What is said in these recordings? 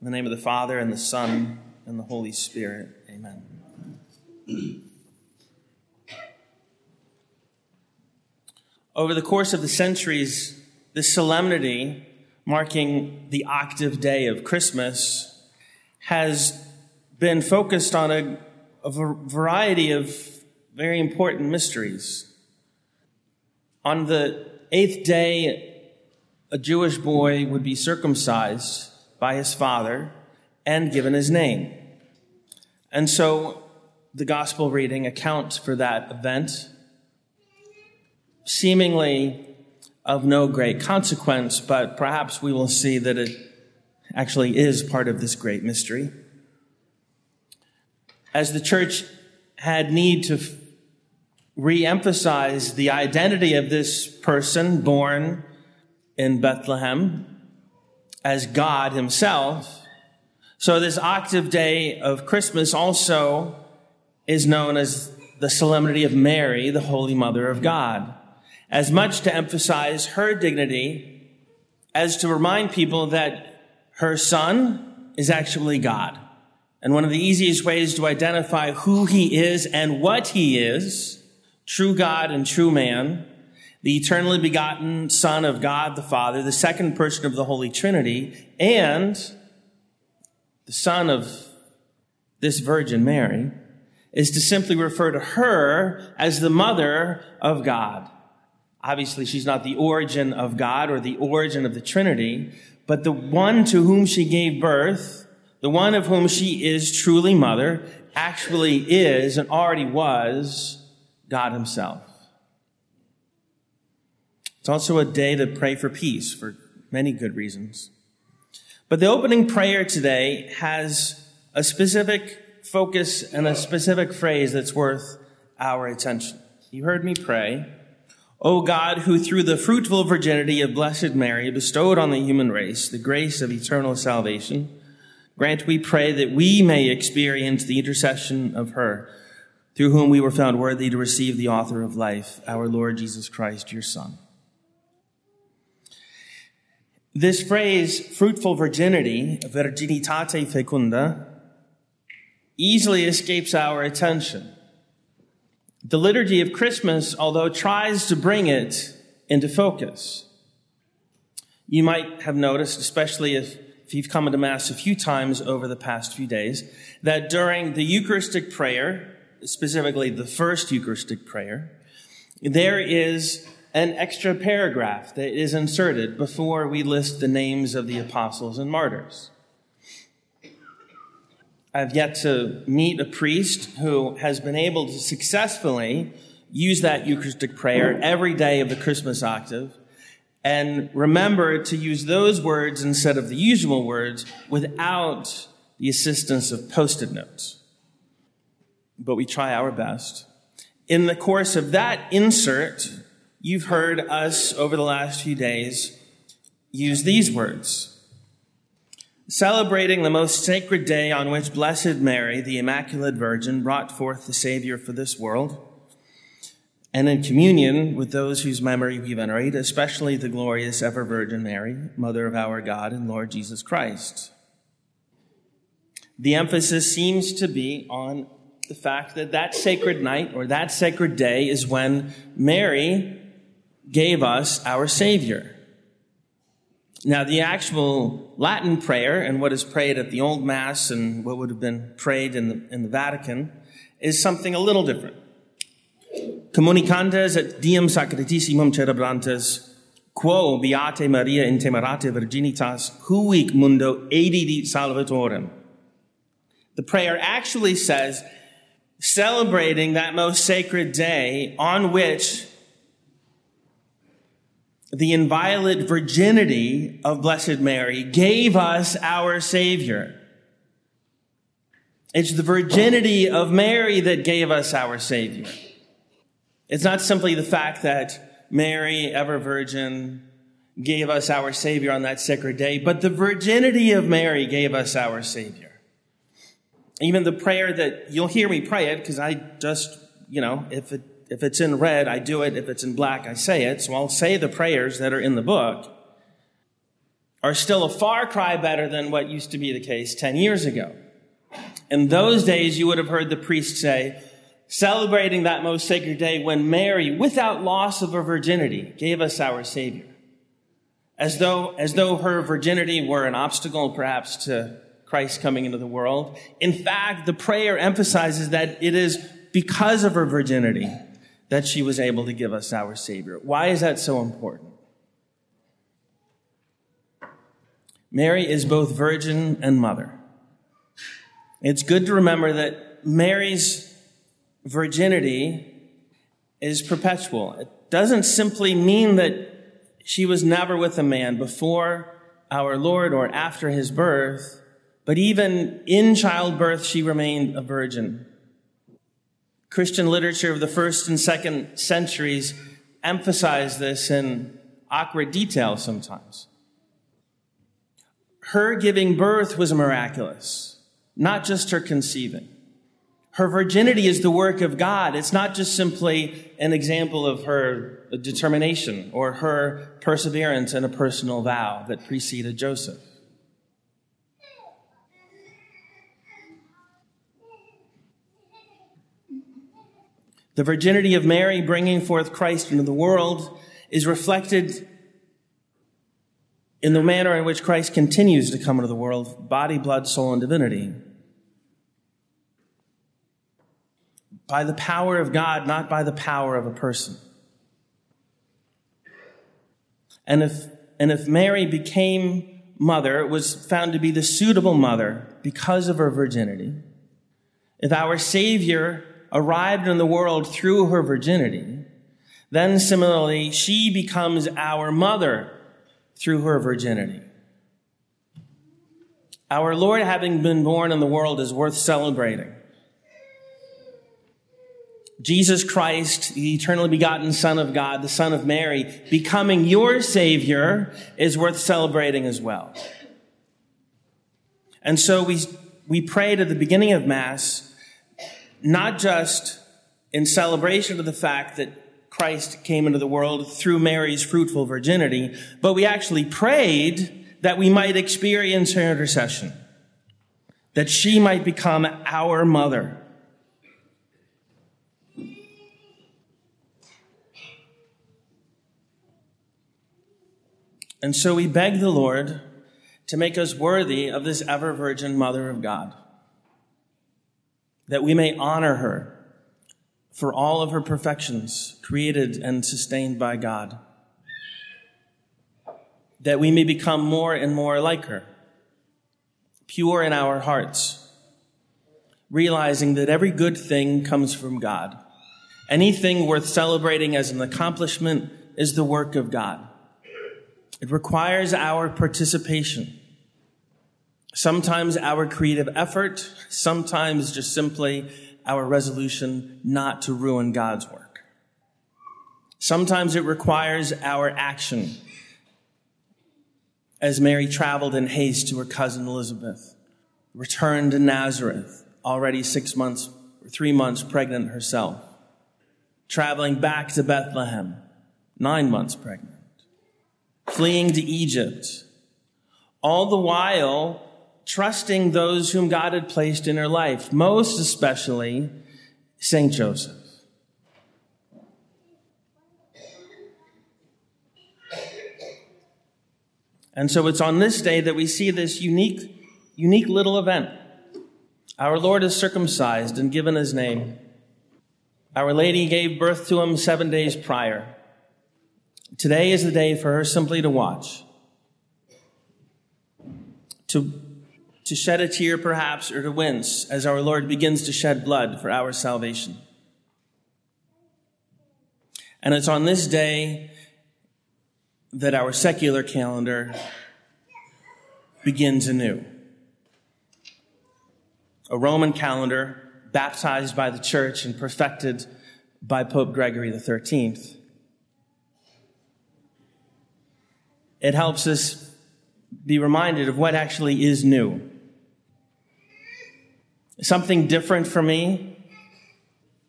In the name of the Father, and the Son, and the Holy Spirit. Amen. Over the course of the centuries, this solemnity marking the octave day of Christmas has been focused on a, a variety of very important mysteries. On the eighth day, a Jewish boy would be circumcised by his father and given his name. And so the gospel reading accounts for that event, seemingly of no great consequence, but perhaps we will see that it actually is part of this great mystery. As the church had need to re-emphasize the identity of this person born in Bethlehem as God himself, so this octave day of Christmas also is known as the solemnity of Mary, the Holy Mother of God, as much to emphasize her dignity as to remind people that her son is actually God. And one of the easiest ways to identify who he is and what he is, true God and true man, the eternally begotten Son of God the Father, the second person of the Holy Trinity, and the Son of this Virgin Mary, is to simply refer to her as the mother of God. Obviously, she's not the origin of God or the origin of the Trinity, but the one to whom she gave birth, the one of whom she is truly mother, actually is and already was God himself. It's also a day to pray for peace for many good reasons. But the opening prayer today has a specific focus and a specific phrase that's worth our attention. You heard me pray. O God, who through the fruitful virginity of Blessed Mary bestowed on the human race the grace of eternal salvation, grant, we pray, that we may experience the intercession of her, through whom we were found worthy to receive the author of life, our Lord Jesus Christ, your Son. This phrase, fruitful virginity, virginitate fecunda, easily escapes our attention. The liturgy of Christmas, although tries to bring it into focus. You might have noticed, especially if, if you've come into Mass a few times over the past few days, that during the Eucharistic prayer, specifically the first Eucharistic prayer, there is an extra paragraph that is inserted before we list the names of the apostles and martyrs. I've yet to meet a priest who has been able to successfully use that Eucharistic prayer every day of the Christmas octave and remember to use those words instead of the usual words without the assistance of post-it notes. But we try our best. In the course of that insert, You've heard us over the last few days use these words. Celebrating the most sacred day on which Blessed Mary, the Immaculate Virgin, brought forth the Savior for this world, and in communion with those whose memory we venerate, especially the glorious ever Virgin Mary, Mother of our God and Lord Jesus Christ. The emphasis seems to be on the fact that that sacred night or that sacred day is when Mary gave us our Savior. Now, the actual Latin prayer and what is prayed at the Old Mass and what would have been prayed in the, in the Vatican is something a little different. Communicantes et diem sacratissimum celebrantes, quo beatae Mariae in temerate virginitas, huic mundo edidit salvatorem. The prayer actually says, celebrating that most sacred day on which the inviolate virginity of Blessed Mary gave us our Savior. It's the virginity of Mary that gave us our Savior. It's not simply the fact that Mary, ever virgin, gave us our Savior on that sacred day, but the virginity of Mary gave us our Savior. Even the prayer that you'll hear me pray it, because I just, you know, if it if it's in red, I do it. If it's in black, I say it. So I'll say the prayers that are in the book. are still a far cry better than what used to be the case 10 years ago. In those days, you would have heard the priest say, celebrating that most sacred day when Mary, without loss of her virginity, gave us our Savior. As though, as though her virginity were an obstacle perhaps to Christ coming into the world. In fact, the prayer emphasizes that it is because of her virginity that she was able to give us our Savior. Why is that so important? Mary is both virgin and mother. It's good to remember that Mary's virginity is perpetual. It doesn't simply mean that she was never with a man before our Lord or after his birth, but even in childbirth, she remained a virgin. Christian literature of the first and second centuries emphasize this in awkward detail sometimes. Her giving birth was miraculous, not just her conceiving. Her virginity is the work of God. It's not just simply an example of her determination or her perseverance in a personal vow that preceded Joseph. The virginity of Mary bringing forth Christ into the world is reflected in the manner in which Christ continues to come into the world, body, blood, soul, and divinity. by the power of God, not by the power of a person. And if, and if Mary became mother, was found to be the suitable mother because of her virginity. If our Savior arrived in the world through her virginity, then similarly, she becomes our mother through her virginity. Our Lord having been born in the world is worth celebrating. Jesus Christ, the eternally begotten Son of God, the Son of Mary, becoming your Savior is worth celebrating as well. And so we, we prayed at the beginning of Mass, not just in celebration of the fact that Christ came into the world through Mary's fruitful virginity, but we actually prayed that we might experience her intercession, that she might become our mother. And so we beg the Lord to make us worthy of this ever virgin Mother of God, that we may honor her for all of her perfections created and sustained by God, that we may become more and more like her, pure in our hearts, realizing that every good thing comes from God. Anything worth celebrating as an accomplishment is the work of God. It requires our participation. Sometimes our creative effort, sometimes just simply our resolution not to ruin God's work. Sometimes it requires our action, as Mary traveled in haste to her cousin Elizabeth, returned to Nazareth, already six months, or three months pregnant herself, traveling back to Bethlehem, nine months pregnant fleeing to Egypt, all the while trusting those whom God had placed in her life, most especially St. Joseph. And so it's on this day that we see this unique, unique little event. Our Lord is circumcised and given his name. Our Lady gave birth to him seven days prior. Today is the day for her simply to watch, to, to shed a tear perhaps, or to wince as our Lord begins to shed blood for our salvation. And it's on this day that our secular calendar begins anew. A Roman calendar baptized by the church and perfected by Pope Gregory 13th. it helps us be reminded of what actually is new. Something different for me,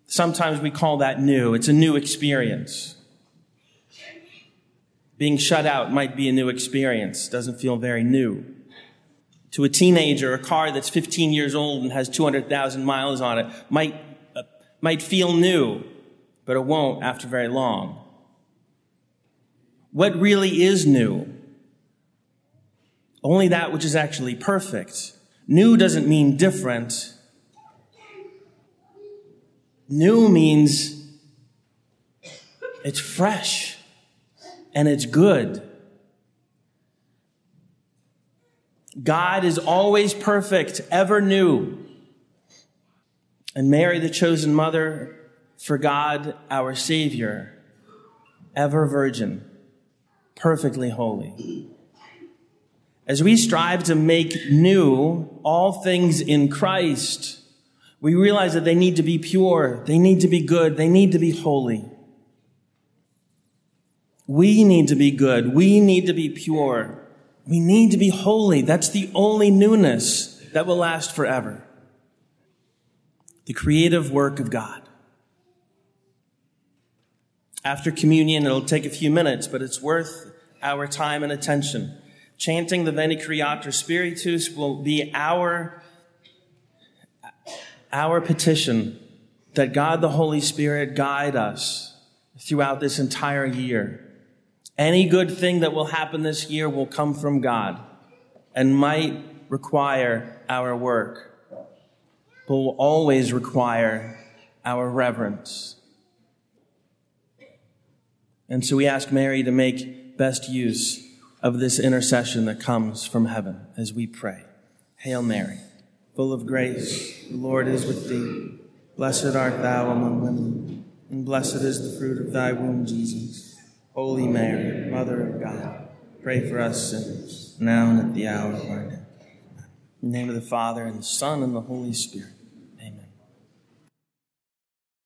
sometimes we call that new. It's a new experience. Being shut out might be a new experience, doesn't feel very new. To a teenager, a car that's 15 years old and has 200,000 miles on it might, uh, might feel new, but it won't after very long. What really is new? Only that which is actually perfect. New doesn't mean different. New means it's fresh and it's good. God is always perfect, ever new. And Mary, the chosen mother for God, our Savior, ever virgin, perfectly holy. As we strive to make new all things in Christ, we realize that they need to be pure, they need to be good, they need to be holy. We need to be good, we need to be pure, we need to be holy. That's the only newness that will last forever. The creative work of God. After communion, it'll take a few minutes, but it's worth our time and attention. Chanting the Veni Creator Spiritus will be our, our petition that God the Holy Spirit guide us throughout this entire year. Any good thing that will happen this year will come from God and might require our work, but will always require our reverence. And so we ask Mary to make best use of this intercession that comes from heaven as we pray. Hail Mary, full of grace, the Lord is with thee. Blessed art thou among women, and blessed is the fruit of thy womb, Jesus. Holy Mary, Mother of God, pray for us sinners, now and at the hour of our death. In the name of the Father, and the Son, and the Holy Spirit.